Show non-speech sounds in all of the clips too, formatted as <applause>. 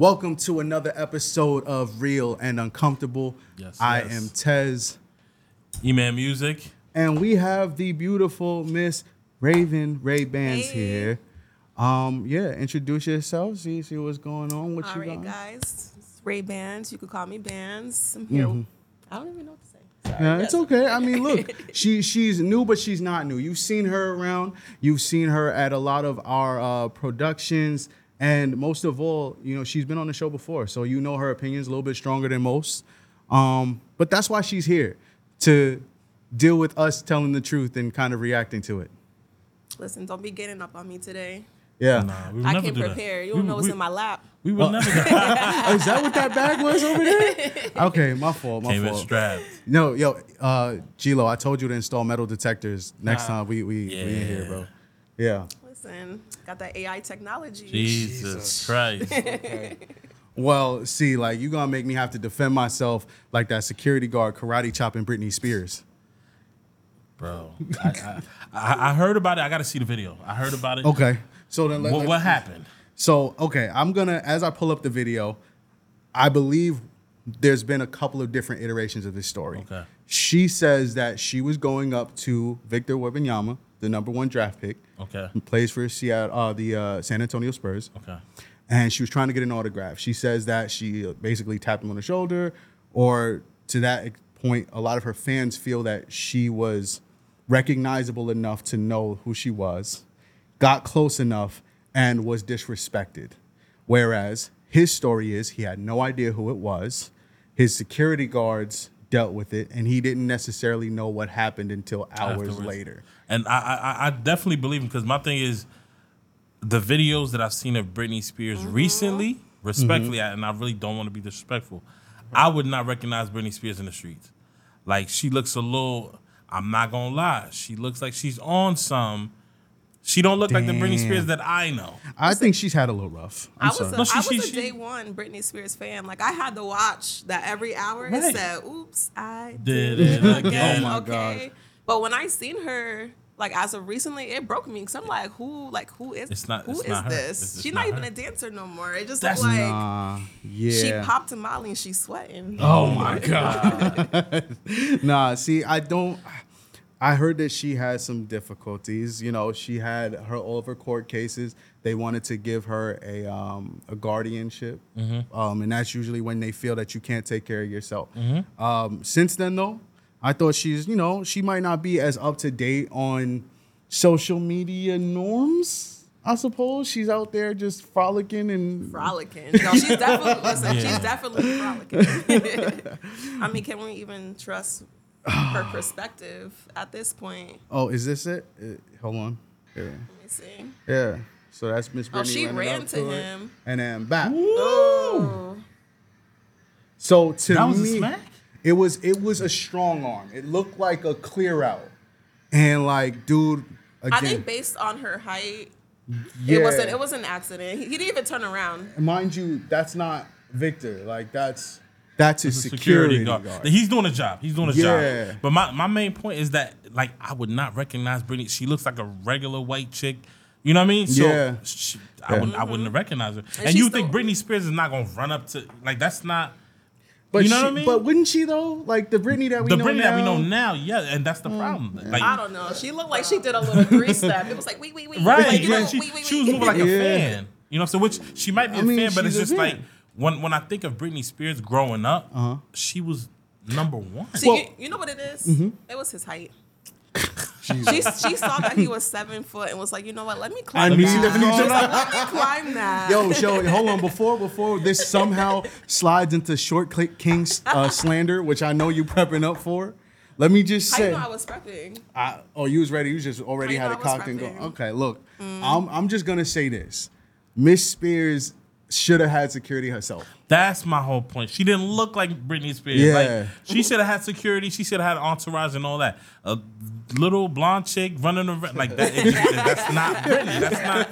Welcome to another episode of Real and Uncomfortable. Yes, I yes. am Tez, E-Man Music. and we have the beautiful Miss Rayven Ray Bands Hey. here. Um, yeah, introduce yourself. See, see what's going on. What All you right, got? guys. It's Ray Bands. You could call me Bands. I'm here. I don't even know what to say. Sorry. Mm-hmm. Yeah, it's okay. I mean, look, <laughs> she she's new, but she's not new. You've seen her around. You've seen her at a lot of our uh, productions, and most of all, you know, she's been on the show before, so you know her opinions a little bit stronger than most. Um, but that's why she's here to deal with us telling the truth and kind of reacting to it. Listen, don't be getting up on me today. Yeah. Nah, we would I never came do that. prepared. You We- don't know what's we, in my lap. We would never <laughs> do that. Oh, is that what that bag was over there? <laughs> Okay, my fault. My Came in fault. strapped. No, yo, uh, Gilo, I told you to install metal detectors next Nah. time we we, we in here, bro. Yeah. Listen, got that AI technology. Jesus, Christ. <laughs> Well, see, like you gonna make me have to defend myself like that security guard karate chopping Britney Spears. Bro. <laughs> I, I, I I heard about it. I got to see the video. I heard about it. Okay. So then, let, What, what happened? So okay, I'm gonna as I pull up the video, I believe there's been a couple of different iterations of this story. Okay. She says that she was going up to Victor Wembanyama, the number one draft pick, Okay. plays for Seattle, uh, the uh, San Antonio Spurs. Okay. and she was trying to get an autograph. She says that she uh, basically tapped him on the shoulder, or to that point, a lot of her fans feel that she was recognizable enough to know who she was, got close enough, and was disrespected. Whereas his story is he had no idea who it was. His security guards dealt with it, and he didn't necessarily know what happened until hours Afterwards. later. And I, I, I definitely believe him because my thing is the videos that I've seen of Britney Spears mm-hmm. recently, respectfully, mm-hmm. I- and I really don't want to be disrespectful, I would not recognize Britney Spears in the streets. Like she looks a little. I'm not gonna lie. She looks like she's on some. She don't look like the Britney Spears that I know. I think she's had a little rough. I'm I was, sorry. a, No, she- I was she- a she- day one Britney Spears fan. Like I had to watch that every hour. It said, "Oops, I Did did, it it again." again." Oh my okay. gosh. But when I seen her, like as of recently, it broke me because I'm like, who, like who is? It's not- Who it's is not this? It's- it's She's not not, even a dancer no more. It just That's looked like Nah, yeah. she popped a Molly and she's sweating. Oh my <laughs> god. <laughs> nah, see, I don't. I heard that she had some difficulties. You know, she had her all of her court cases. They wanted to give her a um, a guardianship, um, and that's usually when they feel that you can't take care of yourself. Um, since then, though, I thought she's you know she might not be as up to date on social media norms. I suppose she's out there just frolicking and frolicking. No, she's definitely listen. Yeah. She's definitely frolicking. <laughs> I mean, can we even trust her <sighs> perspective at this point? oh, is this it? Uh, hold on. Here. Let me see. Yeah. So that's Miss Britney. Oh, she running ran up to it, him. and then back. Oh, So to That was a me, smack? it was it was a strong arm. It looked like a clear out, and like, dude, again, I think based on her height, yeah. it wasn't. It was an accident. He, he didn't even turn around. Mind you, that's not Victor. Like that's that's his He's a security, guard. He's doing a job. He's doing a Yeah. job. But my, my main point is that like I would not recognize Britney. She looks like a regular white chick. You know what I mean? So Yeah. she, I Yeah. wouldn't I wouldn't mm-hmm. recognize her. And, And you think still- Britney Spears is not gonna run up to like that's not But You know she, what I mean? But wouldn't she though? Like the Britney that we the know Britney now. that we know now, yeah, and that's the mm. problem. Like I don't know. She looked like she did a little three <laughs> step. It was like wait, wait, wait. Right, Like, you yeah, know, she, wait, wait, she was moving like a <laughs> Yeah. fan. You know, so which she might be I a mean, fan, but it's she's a just like fan. When when I think of Britney Spears growing up, she was number one. See, Well- you, you know what it is? Mm-hmm. It was his height. <laughs> she, she saw that he was seven foot and was like, you know what? Let me climb I need that. to She was like, Let me climb that. Yo, show hold on before before this somehow slides into short click king uh, slander, which I know you prepping up for. Let me just How say, you know I was prepping? I, oh, you was ready. You just already How had you it know I was cocked and going. prepping? Okay, look, I'm I'm just gonna say this: Miss Spears should have had security herself. That's my whole point. She didn't look like Britney Spears. Yeah. Like she should have had security. She should have had entourage and all that. A little blonde chick running around like that. it that's not Britney. That's not.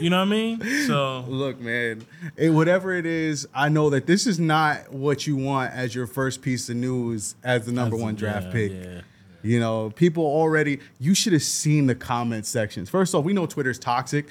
You know what I mean? So Look, man, it, whatever it is, I know that this is not what you want as your first piece of news as the number one draft yeah, pick. yeah. You know, people already, you should have seen the comment sections. First off, we know Twitter's toxic.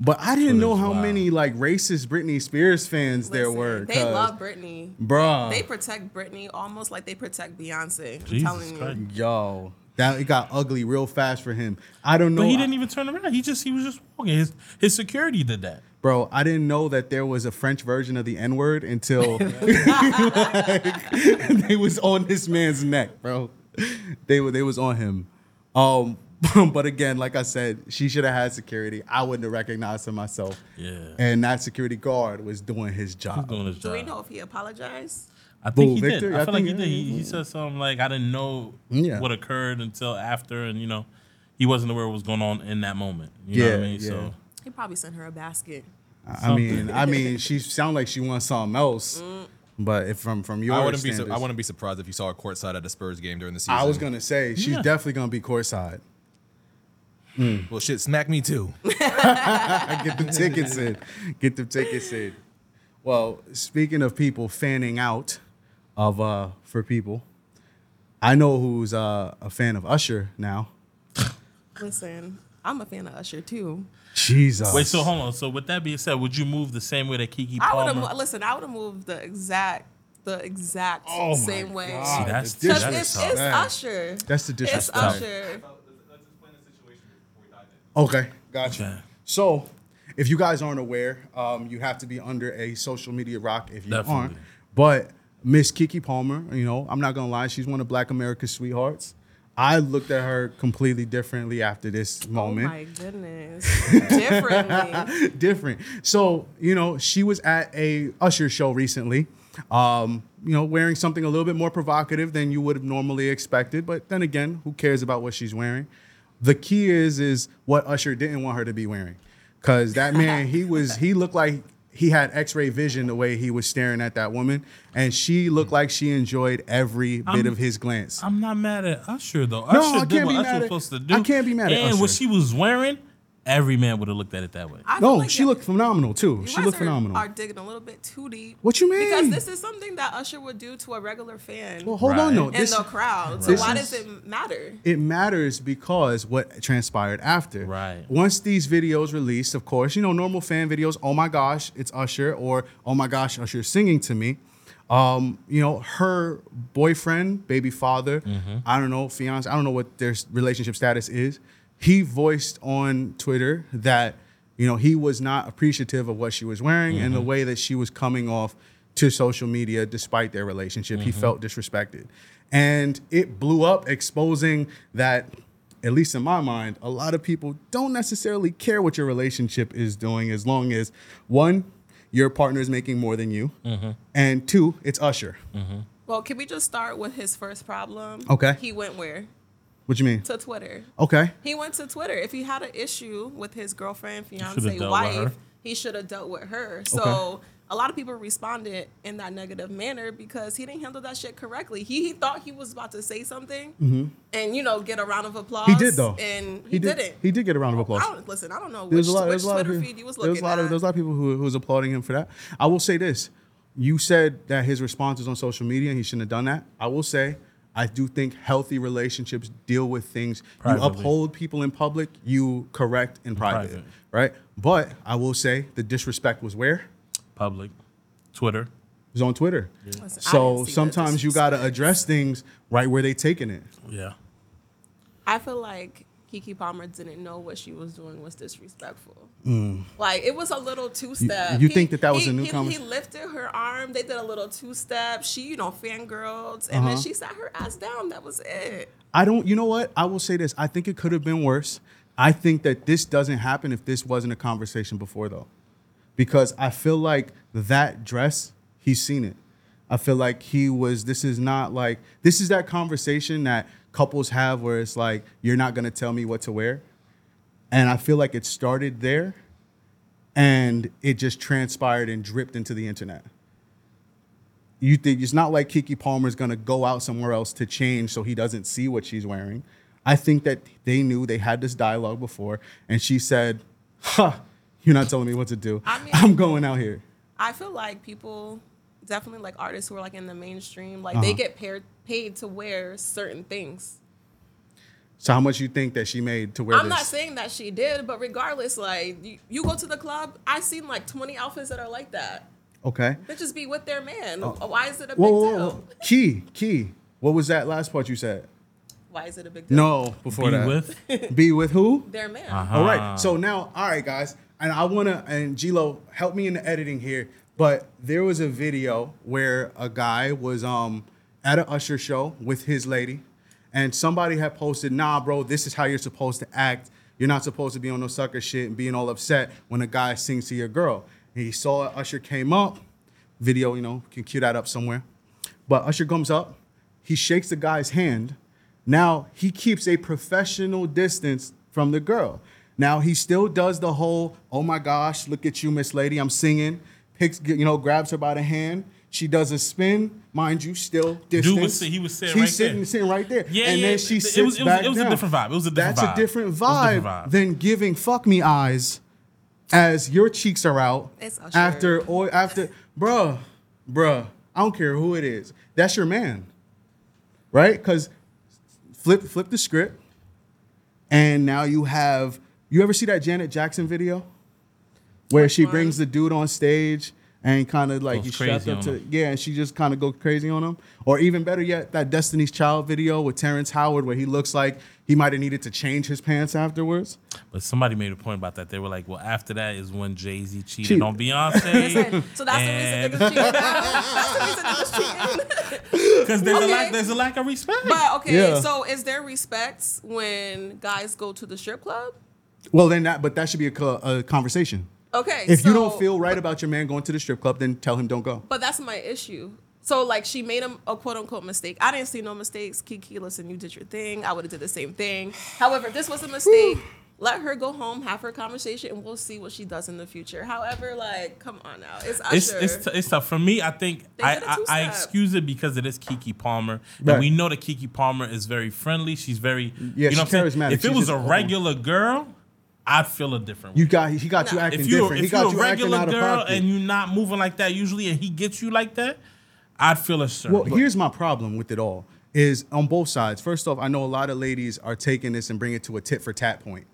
But I didn't know how wild. many like racist Britney Spears fans there were. They love Britney. bruh. They protect Britney almost like they protect Beyonce. I'm Jesus telling you. Christ. Yo, that it got ugly real fast for him. I don't know, But he didn't even turn around. He just he was just walking. His his security did that. bro. I didn't know that there was a French version of the N word until <laughs> <laughs> they was on this man's neck, bro. They were they was on him. Um, <laughs> but again, like I said, she should have had security. I wouldn't have recognized her myself. Yeah. And that security guard was doing his job. doing his job. Do job. we know if he apologized? I think Who, he Victor? did. I, I feel like think- he did. He, he said something like, "I didn't know Yeah. what occurred until after," and you know, he wasn't aware what was going on in that moment. You know what I Yeah, mean? yeah. So He probably sent her a basket. I mean, I mean, she sounded like she wants something else. Mm. But if from from your I wouldn't be. Su- standards- I wouldn't be surprised if you saw a courtside at a Spurs game during the season. I was gonna say she's Yeah. definitely gonna be courtside. Well, shit, smack me too. <laughs> Get the tickets in. Get the tickets in. Well, speaking of people fanning out of uh for people, I know who's uh, a fan of Usher now. Listen, I'm a fan of Usher too. Jesus. wait. So hold on. So with that being said, would you move the same way that Keke I would Palmer? have listen. I would have moved the exact, the exact Oh same way. God. See, that's the Because that's it's, tough. it's Usher. That's the It's disrespect. Usher. Okay, gotcha. Okay. So, if you guys aren't aware, um, you have to be under a social media rock if you Definitely. aren't. But Miss Keke Palmer, you know, I'm not gonna lie, she's one of Black America's sweethearts. I looked at her completely differently after this moment. Oh my goodness. Differently. <laughs> different. So, you know, she was at a Usher show recently, um, you know, wearing something a little bit more provocative than you would have normally expected. But then again, who cares about what she's wearing? The key is is what Usher didn't want her to be wearing. Cause that man, he was he looked like he had x-ray vision the way he was staring at that woman. And she looked like she enjoyed every bit I'm- of his glance. I'm not mad at Usher though. No, Usher I did can't what be Usher mad was at- supposed to do. I can't be mad at And what she was wearing, every man would have looked at it that way. I no, like she you- looked phenomenal too. She looked are- phenomenal. Are digging a little bit too deep. What you mean? Because this is something that Usher would do to a regular fan well, hold on Right. though. in This- the crowd. So this why is- does it matter? it matters because what transpired after. Right. Once these videos released, of course, you know, normal fan videos, oh my gosh, it's Usher, or oh my gosh, Usher's singing to me. Um, you know, her boyfriend, baby father, Mm-hmm. I don't know, fiance, I don't know what their relationship status is. He voiced on Twitter that, you know, he was not appreciative of what she was wearing and the Mm-hmm. way that she was coming off to social media despite their relationship. He mm-hmm. felt disrespected. And it blew up, exposing that at least in my mind, a lot of people don't necessarily care what your relationship is doing as long as one, your partner is making more than you, mm-hmm. and two, it's Usher. Mm-hmm. Well, can we just start with his first problem? Okay. He went where? What you mean? To Twitter. Okay. He went to Twitter. If he had an issue with his girlfriend, should've fiance, dealt with her. wife, he should have dealt with her. So Okay. a lot of people responded in that negative manner because he didn't handle that shit correctly. He, he thought he was about to say something and you know get a round of applause. Mm-hmm. He did though. and he, did, not He did get a round of applause. I don't, listen, I don't know which, There's a lot. which There's a lot of Twitter people. feed you was There's looking a lot at. of there's a lot of people who, who was applauding him for that. I will say this: you said that his response was on social media and he shouldn't have done that. I will say. I do think healthy relationships deal with things. Privately. You uphold people in public, you correct in private, private. right? But I will say the disrespect was where? Public, Twitter. It was on Twitter. Listen, I So didn't see the sometimes you got to address things right where they taking it. Yeah. I feel like Keke Palmer didn't know what she was doing was disrespectful. Like it was a little two step. Mm. you think that that was he, a new he, he lifted her arm. They did a little two step. She, you know, fangirled, and Uh-huh. then she sat her ass down. That was it. I don't. You know what? I will say this. I think it could have been worse. I think that this doesn't happen if this wasn't a conversation before, though, because I feel like that dress. He's seen it. I feel like he was. This is not like this is that conversation that couples have where it's like you're not gonna tell me what to wear, and I feel like it started there, and it just transpired and dripped into the internet. You think it's not like Keke Palmer's gonna go out somewhere else to change so he doesn't see what she's wearing. I think that they knew they had this dialogue before, and she said, "Huh, you're not telling me what to do. I mean- I'm going out here." I feel like people, definitely like artists who are like in the mainstream, like they Uh-huh. get paired, paid to wear certain things. So how much you think that she made to wear I'm this? not saying that she did, but regardless, like you, you go to the club, I've seen like 20 outfits that are like that. okay. Bitches be with their man. Why is it a big Whoa, whoa, deal? whoa. Key, key. What was that last part you said? Why is it a big deal? No, before Be that. with <laughs> Be with who? Their man. Uh-huh. All right. So now, all right, guys, and I wanna and Gilo help me in the editing here. But there was a video where a guy was um at an Usher show with his lady, and somebody had posted, "Nah, bro, this is how you're supposed to act. You're not supposed to be on no sucker shit and being all upset when a guy sings to your girl." And he saw Usher came up, video, you know, can cue that up somewhere. But Usher comes up, he shakes the guy's hand. Now he keeps a professional distance from the girl. Now he still does the whole, oh my gosh, look at you, Miss Lady, I'm singing. Picks, you know, grabs her by the hand. She does a spin, mind you, still distance. was he was sitting He's right sitting, there. sitting right there. Yeah, and yeah, then she it sits was- it was- back it was a down. different vibe. It was a different That's vibe. a different It was a different vibe vibe. than giving fuck me eyes as your cheeks are out It's Usher. after or after, bruh, bruh. I don't care who it is. That's your man, right? Because flip flip the script, and now you have. You ever see that Janet Jackson video where she brings the dude on stage and kind of like Goes he's strapped crazy up on to him. yeah, and she just kind of go crazy on him. Or even better yet, that Destiny's Child video with Terrence Howard where he looks like he might have needed to change his pants afterwards. But somebody made a point about that. They were like, well, after that is when Jay Z cheated Cheat. on <laughs> Beyonce. Listen, so that's And- the reason niggas cheating. that's the reason niggas cheating. <laughs> Because there's, a Okay. lack, there's a lack of respect. But okay, Yeah. so is there respect when guys go to the strip club? Well, then that, but that should be a, a conversation. Okay. If you don't feel right about your man going to the strip club, then tell him don't go. But that's my issue. So like she made a, a quote unquote mistake. I didn't see no mistakes. Keke, listen, you did your thing. I would have did the same thing. However, if this was a mistake. Let her go home, have her conversation, and we'll see what she does in the future. However, like, come on now, it's Usher. it's it's, t- it's tough for me. I think I, I, did a I, I two-step. excuse it because it is Keke Palmer, Right. and we know that Keke Palmer is very friendly. She's very Yeah, you know she's what I'm saying? charismatic. If it She's was just a regular girl, I'd feel a different. You got he got you acting if you're different. He if got you're a you acting regular out of girl and you're not moving like that usually, and he gets you like that, I'd feel a certain. Well, way. here's my problem with it all: is on both sides. First off, I know a lot of ladies are taking this and bring it to a tit for tat point.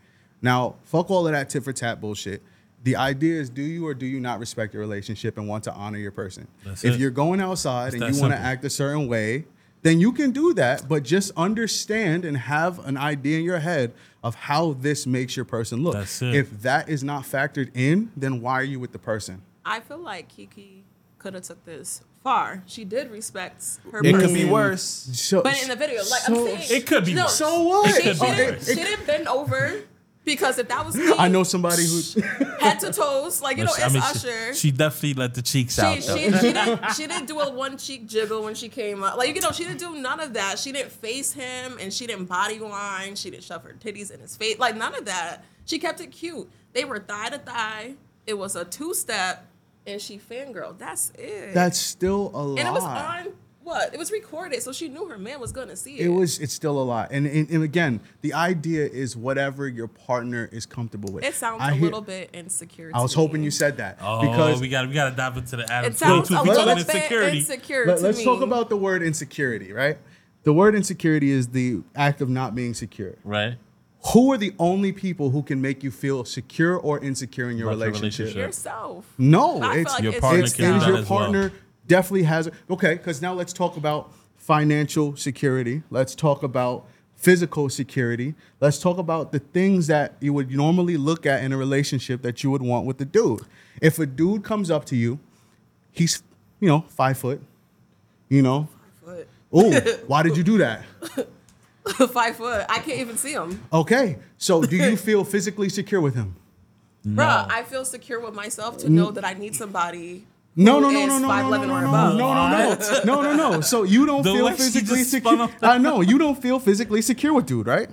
Now, fuck all of that tit for tat bullshit. The idea is, do you or do you not respect your relationship and want to honor your person? That's if it. you're going outside and you want to act a certain way, then you can do that. But just understand and have an idea in your head of how this makes your person look. That's it. If that is not factored in, then why are you with the person? I feel like Keke could have took this far. She did respect her. It could be worse. So, But in the video, like so- I'm saying, It could be no, worse. So what? She, could she, didn't, she didn't bend over because if that was <laughs> me, I know somebody who. head to toes, like you know, But she- it's I mean, Usher. She, she definitely let the cheeks She, out. she, she, didn't, <laughs> she didn't do a one cheek jiggle when she came up. Like, you know, she didn't do none of that. She didn't face him and she didn't body line. She didn't shove her titties in his face. Like, none of that. She kept it cute. They were thigh to thigh. It was a two step and she fangirl. That's it. That's still a lot. and it was on what? It was recorded, so she knew her man was gonna see it. It was. It's still a lot. And, and and again, the idea is whatever your partner is comfortable with. It sounds I a hear- little bit insecure. I was to me. hoping you said that Oh, because we got we got to dive into the Adam It sounds a little bit insecurity. insecure let, to us me. talk about the word insecurity. Right. The word insecurity is the act of not being secure. right. Who are the only people who can make you feel secure or insecure in your relationship? relationship. yourself. No, I feel it's like Your it's partner it's, can it do your as well. Partner definitely has it. Okay, because now let's talk about financial security. Let's talk about physical security. Let's talk about the things that you would normally look at in a relationship that you would want with the dude. If a dude comes up to you, he's you know five foot, you know. Foot. Oh, <laughs> why did you do that? <laughs> Five foot. I can't even see him. Okay, so do you <laughs> feel physically secure with him? Bruh, I feel secure with myself to know that I need somebody. No, who no, no, is no, no, no, 5'11" no, or no, above. no, no, no, no, no, no. So you don't <laughs> The feel physically secure. I know you don't feel physically secure with dude, right?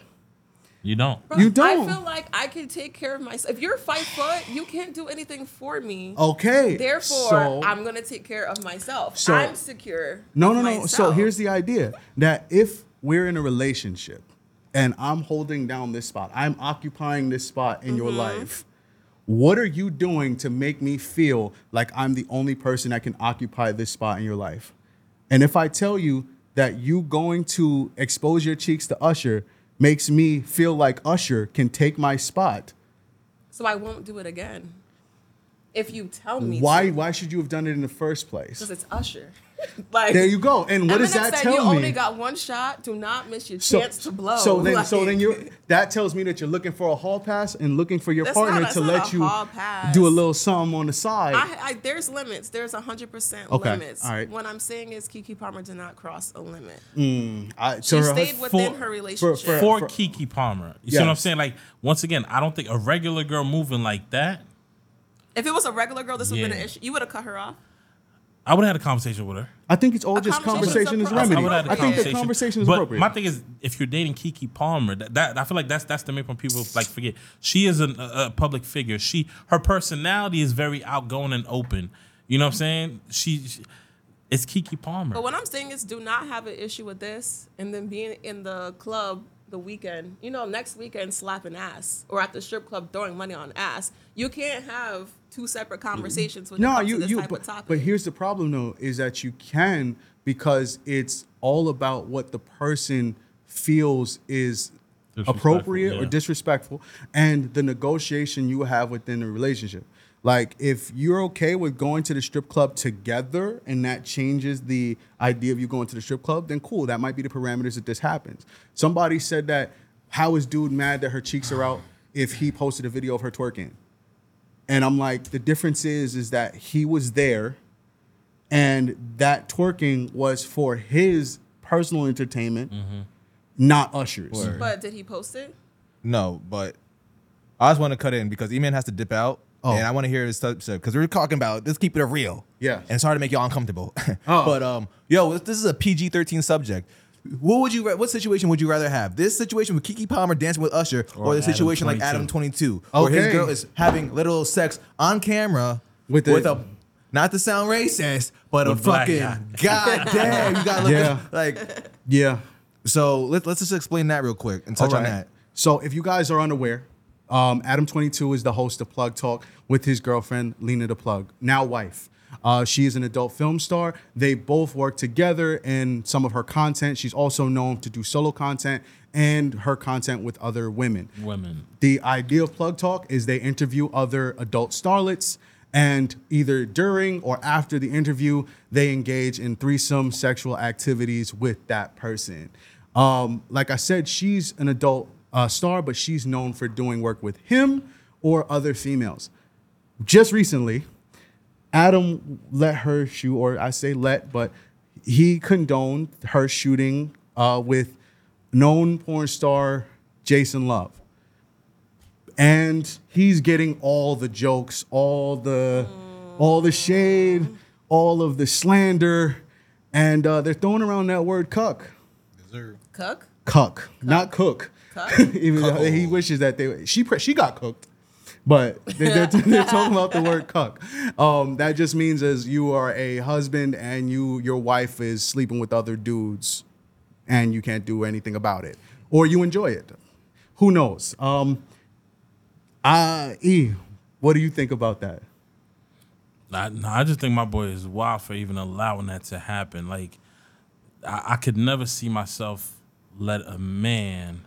You don't. Bruh, You don't. I feel like I can take care of myself. If you're five foot, you can't do anything for me. Okay. Therefore, so, I'm gonna take care of myself. So- I'm secure. no, with no, no. So here's the idea that if we're in a relationship and I'm holding down this spot, I'm occupying this spot in your Mm-hmm. life. What are you doing to make me feel like I'm the only person that can occupy this spot in your life? And if I tell you that you going to expose your cheeks to Usher makes me feel like Usher can take my spot. So I won't do it again. If you tell me Why to. why should you have done it in the first place? Because it's Usher. <laughs> like There you go. And what Eminem does that said tell you me? only got one shot. Do not miss your chance to blow. So then, so then you <laughs> that tells me that you're looking for a hall pass and looking for your partner not- to let you do a little something on the side. I, I, there's limits. There's hundred percent Okay, limits. all right. What I'm saying is Keke Palmer did not cross a limit. Mm, I, She her- stayed within for- her relationship. for- for for- Keke Palmer. You see what I'm saying? Like once again, I don't think a regular girl moving like that. if it was a regular girl, this would have been an issue. You would have cut her off. I would have had a conversation with her. I think it's all A just conversation conversation is is appro- I remedy. would have had a I think the conversation. conversation is but appropriate. my thing is, if you're dating Keke Palmer, that, that I feel like that's that's the main point people like forget. She is an, a, a public figure. She her personality is very outgoing and open. You know what I'm saying? She, she it's Keke Palmer. But what I'm saying is, do not have an issue with this, and then being in the club the weekend. You know, next weekend slapping ass, or at the strip club throwing money on ass. You can't have two separate conversations with no, comes you this you type but, of topic. but here's the problem though is that you can because it's all about what the person feels is Disrespectful, appropriate or disrespectful and the negotiation you have within the relationship. Like if you're okay with going to the strip club together and that changes the idea of you going to the strip club, then cool. That might be the parameters that this happens. Somebody said that how is dude mad that her cheeks are out if he posted a video of her twerking? And I'm like, the difference is is that he was there and that twerking was for his personal entertainment, mm-hmm. not Usher's. Word. but did he post it? No, but I just want to cut in because E-Man has to dip out. Oh. And I want to hear his subject because we're talking about let's keep it real. Yeah. And it's hard to make y'all uncomfortable. <laughs> Oh. But um, yo, this is a PG thirteen subject. What would you? What situation would you rather have? This situation with Keke Palmer dancing with Usher, or, Or the Adam situation like Adam Twenty Two, where his girl is having literal sex on camera With with, a not to sound racist, but a With black fucking guy. <laughs> goddamn. You gotta look Yeah. at, like. Yeah. So let's let's just explain that real quick and touch All on that. So if you guys are unaware, um, Adam 22 is the host of Plug Talk with his girlfriend, Lena the Plug, now wife. Uh, she is an adult film star. They both work together in some of her content. She's also known to do solo content and her content with other women. Women. The idea of Plug Talk is they interview other adult starlets, and either during or after the interview, they engage in threesome sexual activities with that person. Um, like I said, she's an adult uh, star, but she's known for doing work with him or other females. Just recently, Adam let her shoot, or I say let, but he condoned her shooting uh, with known porn star Jason Luv. And he's getting all the jokes, all the all the shade, all of the slander, and uh, they're throwing around that word cuck. cuck, Cuck, not cook. Cuck? <laughs> Even though he wishes that they she pre- she got cooked, but they, they're, <laughs> they're talking about the word cuck. Um, that just means as you are a husband and you your wife is sleeping with other dudes, and you can't do anything about it, or you enjoy it. Who knows? Um, uh, E, what do you think about that? I, no, I just think my boy is wild for even allowing that to happen. Like, I, I could never see myself let a man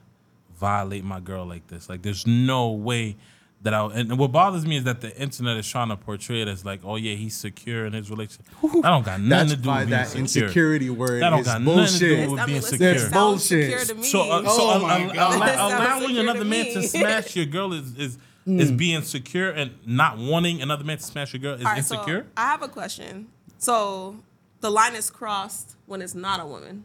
violate my girl like this. Like, there's no way that I. And what bothers me is that the internet is trying to portray it as like, oh yeah, he's secure in his relationship. That don't got nothing That's to do why with being that secure. insecurity word That don't is got nothing to do with I being mean, listen, secure. That's bullshit. secure to me. So, uh, so Oh al- my al- God. allow- That allowing another to man to <laughs> smash your girl is is Hmm. is being secure and not wanting another man to smash your girl is All right, insecure. So I have a question. So the line is crossed when it's not a woman.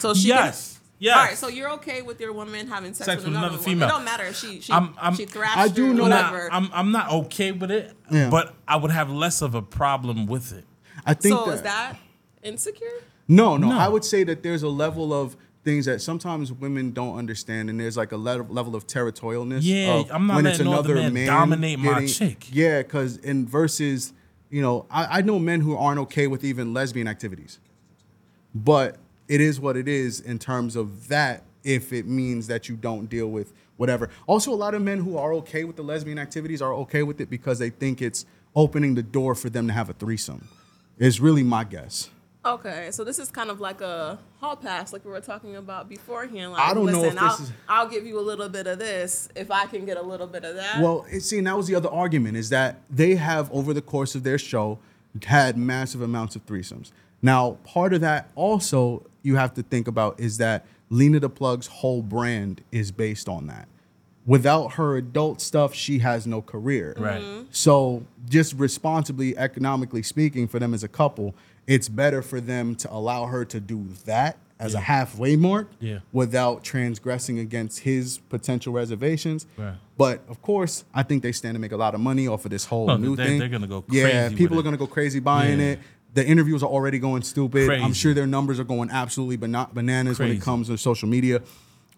So she Yes. Can, Yes. All right. So you're okay with your woman having sex, Sex with with another, another woman. female. It don't matter if she she I'm- I'm- she thrashed I do you, know that- whatever. I'm I'm not okay with it, Yeah. but I would have less of a problem with it. I think so that, is that insecure? No, no, No. I would say that there's a level of things that sometimes women don't understand, and there's like a level level of territorialness. Yeah, of I'm not letting no other man dominate my chick. Yeah, because in versus, you know, I, I know men who aren't okay with even lesbian activities, but it is what it is in terms of that. If it means that you don't deal with whatever. Also, a lot of men who are okay with the lesbian activities are okay with it because they think it's opening the door for them to have a threesome. Is really my guess. Okay, so this is kind of like a hall pass, like we were talking about beforehand. Like, I don't know listen, if this I'll, is- I'll give you a little bit of this if I can get a little bit of that. Well, it- see, and that was the other argument is that they have over the course of their show had massive amounts of threesomes. Now, part of that also you have to think about is that Lena the Plug's whole brand is based on that. Without her adult stuff, she has no career. Right. Mm-hmm. So, just responsibly, economically speaking, for them as a couple, it's better for them to allow her to do that as a halfway mark Yeah. without transgressing against his potential reservations. Right. But of course, I think they stand to make a lot of money off of this whole No, new they're- thing. they're gonna go Yeah, crazy people with are it. gonna go crazy buying Yeah. it. The interviews are already going stupid. I'm sure their numbers are going absolutely bana- bananas when it comes to social media.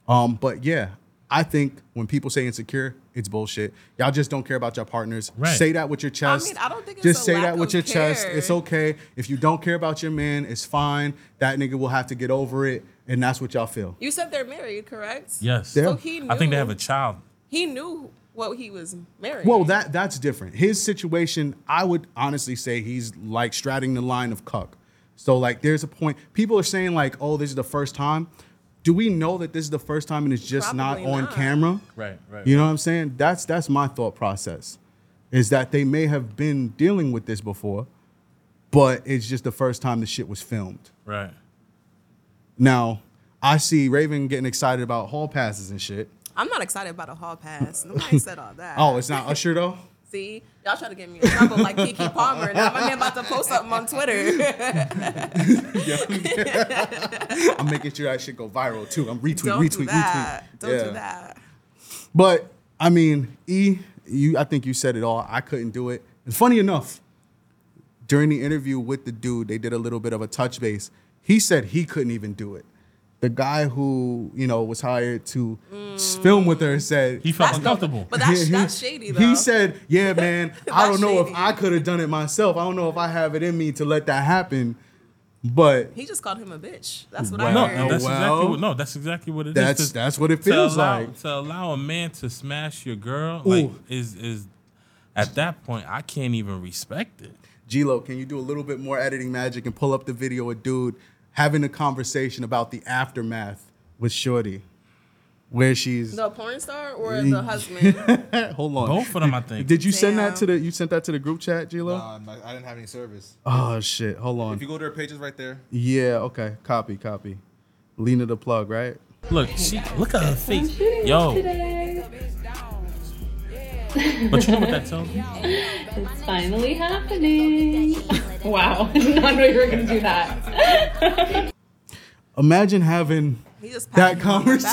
Um, but yeah, I think when people say insecure, it's bullshit. Y'all just don't care about your partners. Right. Say that with your chest. I mean, I don't think it's just a say lack that with of your chest. It's okay. If you don't care about your man, it's fine. That nigga will have to get over it, and that's what y'all feel. you said they're married, correct? Yes. Yeah. So he knew. I think they have a child. He knew what he was married. Well, that that's different. His situation, I would honestly say he's like straddling the line of cuck. So like there's a point people are saying like, "Oh, this is the first time." Do we know that this is the first time and it's just Probably not on not. camera? Right, right. You know what I'm saying? That's that's my thought process. Is that they may have been dealing with this before, but it's just the first time the shit was filmed. Right. Now, I see Rayven getting excited about hall passes and shit. I'm not excited about a hall pass. Nobody said all that. Oh, it's not Usher though? <laughs> See, y'all trying to get me in trouble like Keke <laughs> Palmer. Now my man about to post something on Twitter. <laughs> I'm making sure that shit go viral too. I'm retweet, Don't retweet, do that. retweet. Don't Yeah. do that. But I mean, E, you I think you said it all. I couldn't do it. And funny enough, during the interview with the dude, they did a little bit of a touch base. He said he couldn't even do it. The guy who, you know, was hired to s- film with her said He felt uncomfortable. But that's <laughs> he- that's shady though. He said, "Yeah, <laughs> man, I don't know if. I could have done it myself. I don't know if I have it in me to let that happen." But he just called him a bitch. That's what Well, I No, heard. no, that's well, exactly what. No, that's exactly what it is. that's To- that's what it to feels allow, like. to allow a man to smash your girl, like is is at that point I can't even respect it. G-Lo, can you do a little bit more editing magic and pull up the video of dude having a conversation about the aftermath with Shorty, where she's the porn star or mm. the husband? <laughs> hold on. Both of them, I think. Did you send that to the you sent that to the group chat, G-Lo? Nah, I'm not- I didn't have any service. Oh shit, hold on. If you go to her pages right there, Yeah, okay. Copy, copy. Lena the plug, right? Look, she look at her face, yo. Today. But you know what that tells me? It's finally happening. <laughs> wow. <laughs> I did not know you were going to do that. <laughs> Imagine having that patted him on the back.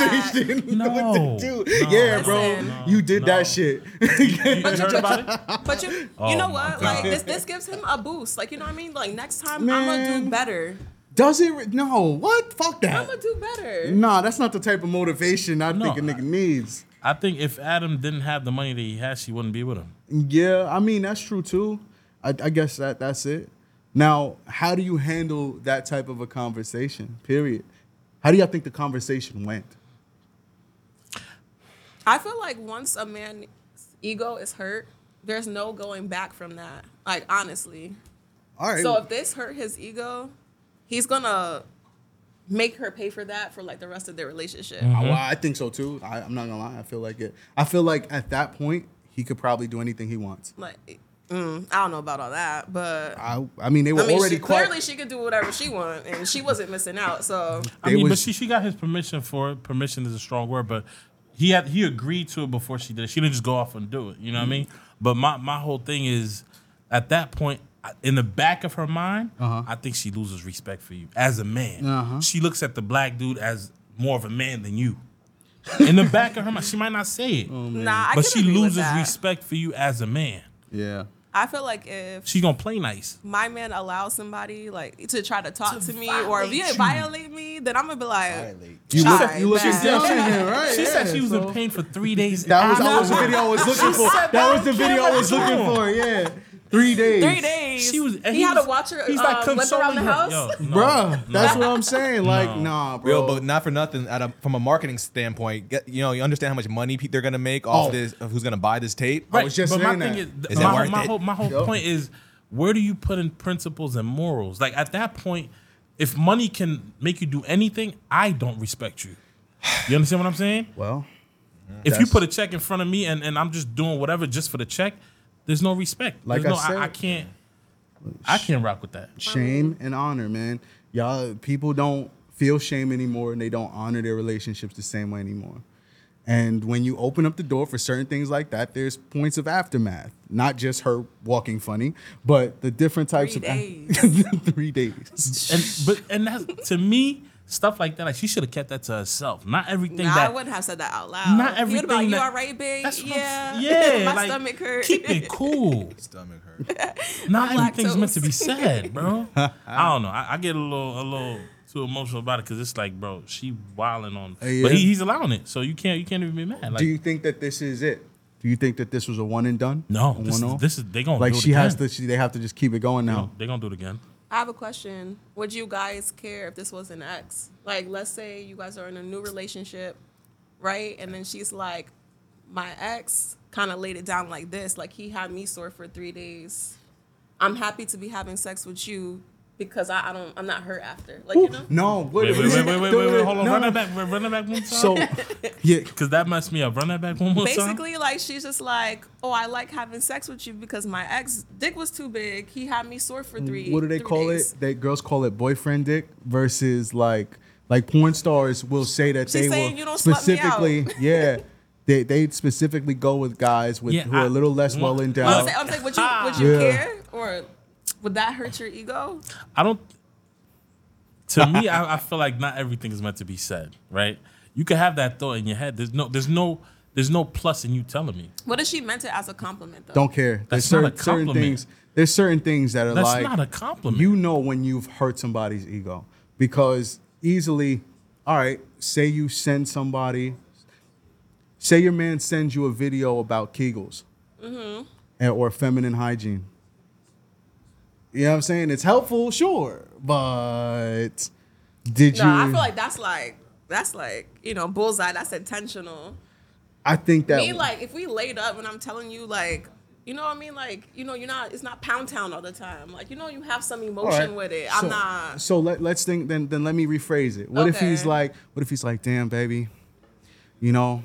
conversation No, <laughs> with the dude. no, yeah, bro. Listen. you did no. that shit. You heard about it? But you, you Oh know my what? Like this, this gives him a boost. Like you know what I mean? Like next time I'm gonna do better. Does it? re- No. What? Fuck that. I'm gonna do better. Nah, that's not the type of motivation I No, think a nigga needs. I think if Adam didn't have the money that he has, she wouldn't be with him. Yeah, I mean that's true too. I, I guess that that's it. Now, how do you handle that type of a conversation? Period. How do y'all think the conversation went? I feel like once a man's ego is hurt, there's no going back from that. Like honestly. All right. So if this hurt his ego, he's gonna make her pay for that for like the rest of their relationship. I- well, I think so too. I, I'm not gonna lie. I feel like it. I feel like at that point he could probably do anything he wants. Like, mm, I don't know about all that, but I, I mean, they were I mean, already she, quite. clearly she could do whatever she want, and she wasn't missing out. So I They mean, but she she got his permission for it. Permission is a strong word, but he had he agreed to it before she did it. She didn't just go off and do it. You know what I mean? But my my whole thing is, at that point, in the back of her mind, Uh-huh. I think she loses respect for you as a man. Uh-huh. She looks at the black dude as more of a man than you. In the back of her mind, she might not say it, nah, but she loses respect for you as a man. yeah. I feel like if she's gonna play nice. my man allows somebody like to try to talk To to, me or if violate you you. violate me, then I'm gonna be like, violate. You Shy, look, you looking bad. down at him, right? She Yeah, said she was so- in pain for three days. That was, that was the video I was looking for. said That was the video I was looking for. Yeah, three days. three days. She was. and he, had was- to watch her he's uh, like limp around the her. house. Yo, no, Bruh, no. that's what I'm saying. Like, No. nah, bro. Yo, but not for nothing. At a, from a marketing standpoint, get, you know, you understand how much money they're gonna make off Oh. this. Of who's gonna buy this tape? I was just but saying my that. thing is, Is my, that worth my it? whole my whole Yup. point is, where do you put in principles and morals? Like at that point, if money can make you do anything, I don't respect you. You understand what I'm saying? Well, If you put a check in front of me and, and I'm just doing whatever just for the check, there's no respect. Like There's I no, I, said- I can't. I can't rock with that. shame and honor, man. Y'all people don't feel shame anymore and they don't honor their relationships the same way anymore. And when you open up the door for certain things like that, there's points of aftermath. Not just her walking funny, but the different types Three of days. <laughs> three days. And but and that's to me stuff like that. Like she should have kept that to herself. Not everything Nah, I wouldn't have said that out loud. Not everything been like, that- you all right, babe? That's yeah. <laughs> yeah. My like, stomach hurt. Keep it <laughs> cool. Stomach hurt. <laughs> Not I'm everything's meant to be said, bro. I don't know. I, I get a little a little too emotional about it because it's like, bro, she wilding on, Uh, yeah. but he, he's allowing it, so you can't you can't even be mad. Like, Do you think that this is it? Do you think that this was a one and done? no, this is, this is they gonna like do it she has to. She, they have to just keep it going now. They are gonna do it again. I have a question. Would you guys care if this was an ex? Like, let's say you guys are in a new relationship, right? And then she's like, my ex kind of laid it down like this. Like, he had me sore for three days. I'm happy to be having sex with you because I, I don't, I'm not hurt after. Like, you know? No, wait, Wait, wait, wait, wait, wait, wait, wait, hold on, No. run that back, run that back one time. So, <laughs> yeah, because that messed me up. Run that back one more time. Basically, like she's just like, oh, I like having sex with you because my ex dick was too big. He had me sore for three. what do they call days. it? They girls call it boyfriend dick versus like like porn stars will say that She's they saying will you don't slut me out. specifically <laughs> yeah. They, they specifically go with guys with Yeah, who are a I- little less well, well I'm endowed. saying, I'm saying, would you would you <laughs> Yeah. care or would that hurt your ego? I don't. To me, I, I feel like not everything is meant to be said. Right? You can have that thought in your head. There's no, there's no, there's no plus in you telling me. What if she meant it as a compliment though? Don't care. There's That's not a certain, certain things. There's certain things that are That's like not a compliment. you know when you've hurt somebody's ego because easily, all right. Say you send somebody. Say your man sends you a video about Kegels, Mm-hmm. and, or feminine hygiene. You know what I'm saying? It's helpful, sure, but did No, you? No, I feel like that's like that's like you know bullseye. That's intentional. I think that Me like if we laid up and I'm telling you like. You know what I mean? Like, you know, you're not. It's not pound town all the time. Like, you know, you have some emotion right. with it. So- I'm not. So let, let's think. Then then let me rephrase it. What if he's like? What if he's like, damn, baby, you know,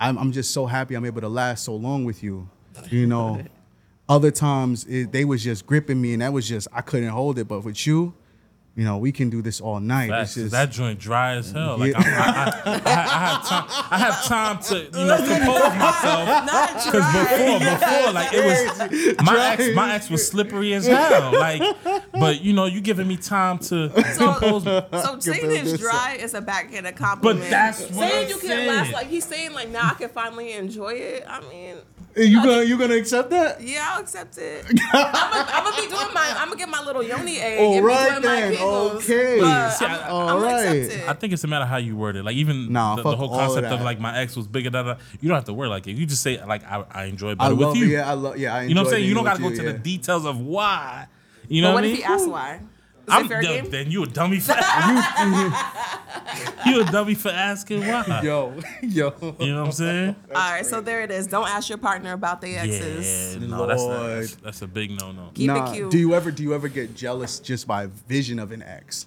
I'm I'm just so happy I'm able to last so long with you. You know, <laughs> other times it, they was just gripping me and that was just I couldn't hold it. But with you, you know, we can do this all night. Facts, It's just, 'cause that joint dry as hell. Like Yeah. I'm, I, I, I, I have time. I have time to you know compose myself. Because before, before, like it was <laughs> my ex. My ex was slippery as hell. Like, but you know, you giving me time to <laughs> compose. So, so saying this it's dry is a backhanded compliment. But that's what saying I'm you can last saying. like he's saying like now I can finally enjoy it. I mean, you gonna you gonna accept that? yeah, I'll accept it. <laughs> I'm gonna be doing my. I'm gonna get my little yoni egg. All and be right doing then, my kegels, okay. But See, I'm, I- I'm all gonna right. accept it. I think it's a matter how you word it. Like even Nah, the, the fuck whole all of concept of, that. like my ex was bigger. Da, da, you don't have to word like it. You just say like I, I enjoy it I better love with you. yeah, I love yeah. I you know what I'm enjoy saying? You don't being got to go with to you, the details of why. You know but what, what I if mean? he asks why? Is I'm it fair then, game? then you a dummy for <laughs> you a dummy for asking why. Yo, yo. You know what I'm saying? All right, so there it is. Don't ask your partner about the exes. Yeah, no, that's, a, Lord. that's that's a big no no. Keep nah, it cute. do you ever do you ever get jealous just by vision of an ex?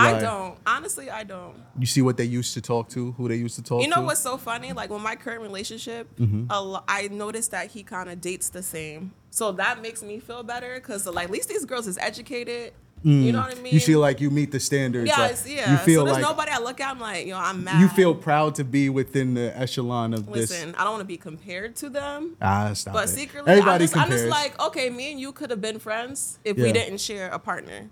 I don't. Honestly, I don't. You see what they used to talk to, who they used to talk to. You know to. what's so funny? Like with my current relationship, Mm-hmm. a lo- I noticed that he kind of dates the same, so that makes me feel better because like at least these girls is educated. You know what I mean? Mm. You feel like you meet the standards. yeah, like, it's- yeah. You feel so there's like nobody I look at. I'm like, yo, I'm mad. you feel proud to be within the echelon of Listen, this. I don't want to be compared to them. Ah, stop But it. secretly, I'm everybody just, I'm just like, okay, me and you could have been friends if Yeah. we didn't share a partner.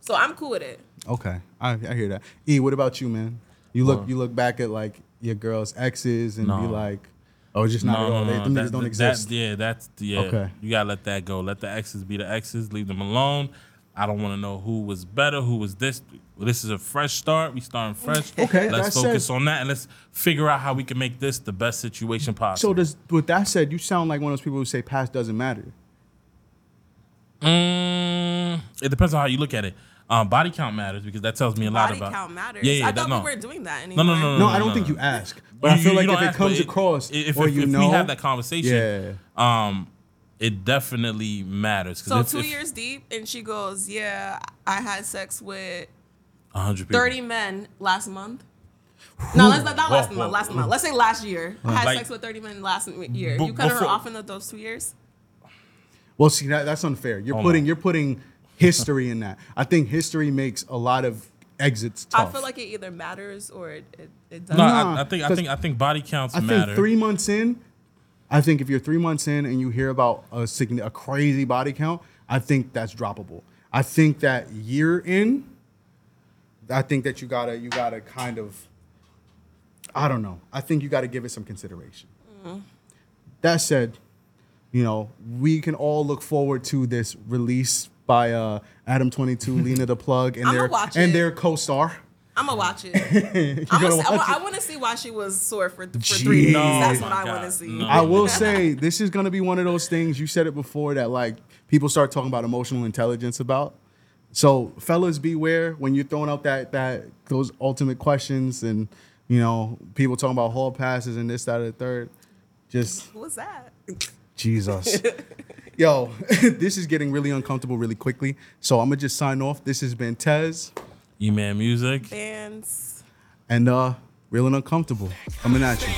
So I'm cool with it. okay, I, I hear that. E, what about you, man? You look Well- you look back at like your girl's exes and be like, oh, just not at all. They, them that- niggas don't that- exist. yeah, that's yeah. Okay. You gotta let that go. Let the exes be the exes. Leave them alone. I don't want to know who was better, who was this. This is a fresh start. We starting fresh. <laughs> Okay, let's focus said- on that and let's figure out how we can make this the best situation possible. so does with that said, you sound like one of those people who say past doesn't matter. Mm, it depends on how you look at it. Um, body count matters because that tells me a lot Body about Body count matters. Yeah, yeah, I that- thought no. we were doing that No, anymore. no, no, No, I don't no, think no. you ask, but I You- feel like don't if it ask, comes but across if, or if, you if know, we have that conversation, yeah. um, it definitely matters. 'Cause So if- two if years deep, and she goes, "Yeah, I had sex with 100 people. 30 men last month." No, let's not, not last Whoa, month. whoa. Last month. Let's say last year. I had Like- sex with 30 men last year. Bu- you cut her before- off in those two years. Well, see, that, that's unfair. You're Oh, putting no. you're putting history in that. I think history makes a lot of exits tough. I feel like it either matters or it, it, it doesn't. No, Nah, I, I think I 'cause think I think body counts I matter. think three months in, I think if you're three months in and you hear about a sign- a crazy body count, I think that's droppable. I think that year in, I think that you gotta you gotta kind of, I don't know. I think you gotta give it some consideration. That said, you know we can all look forward to this release by uh, Adam Twenty Two, Lena the Plug, and their and it. their co-star. I'm gonna watch it. <laughs> I'm gotta gonna see, watch it. I, want to see why she was sore for, for three days. No, That's what I want to see. No. I will <laughs> say this is gonna be one of those things. You said it before that like people start talking about emotional intelligence about. So fellas, beware when you're throwing out that that those ultimate questions and you know people talking about hall passes and this that and the third. Just what's that? Jesus. <laughs> Yo, this is getting really uncomfortable really quickly. So I'm gonna just sign off. This has been Tez E Man Music. Bands. And uh, real and uncomfortable coming at you.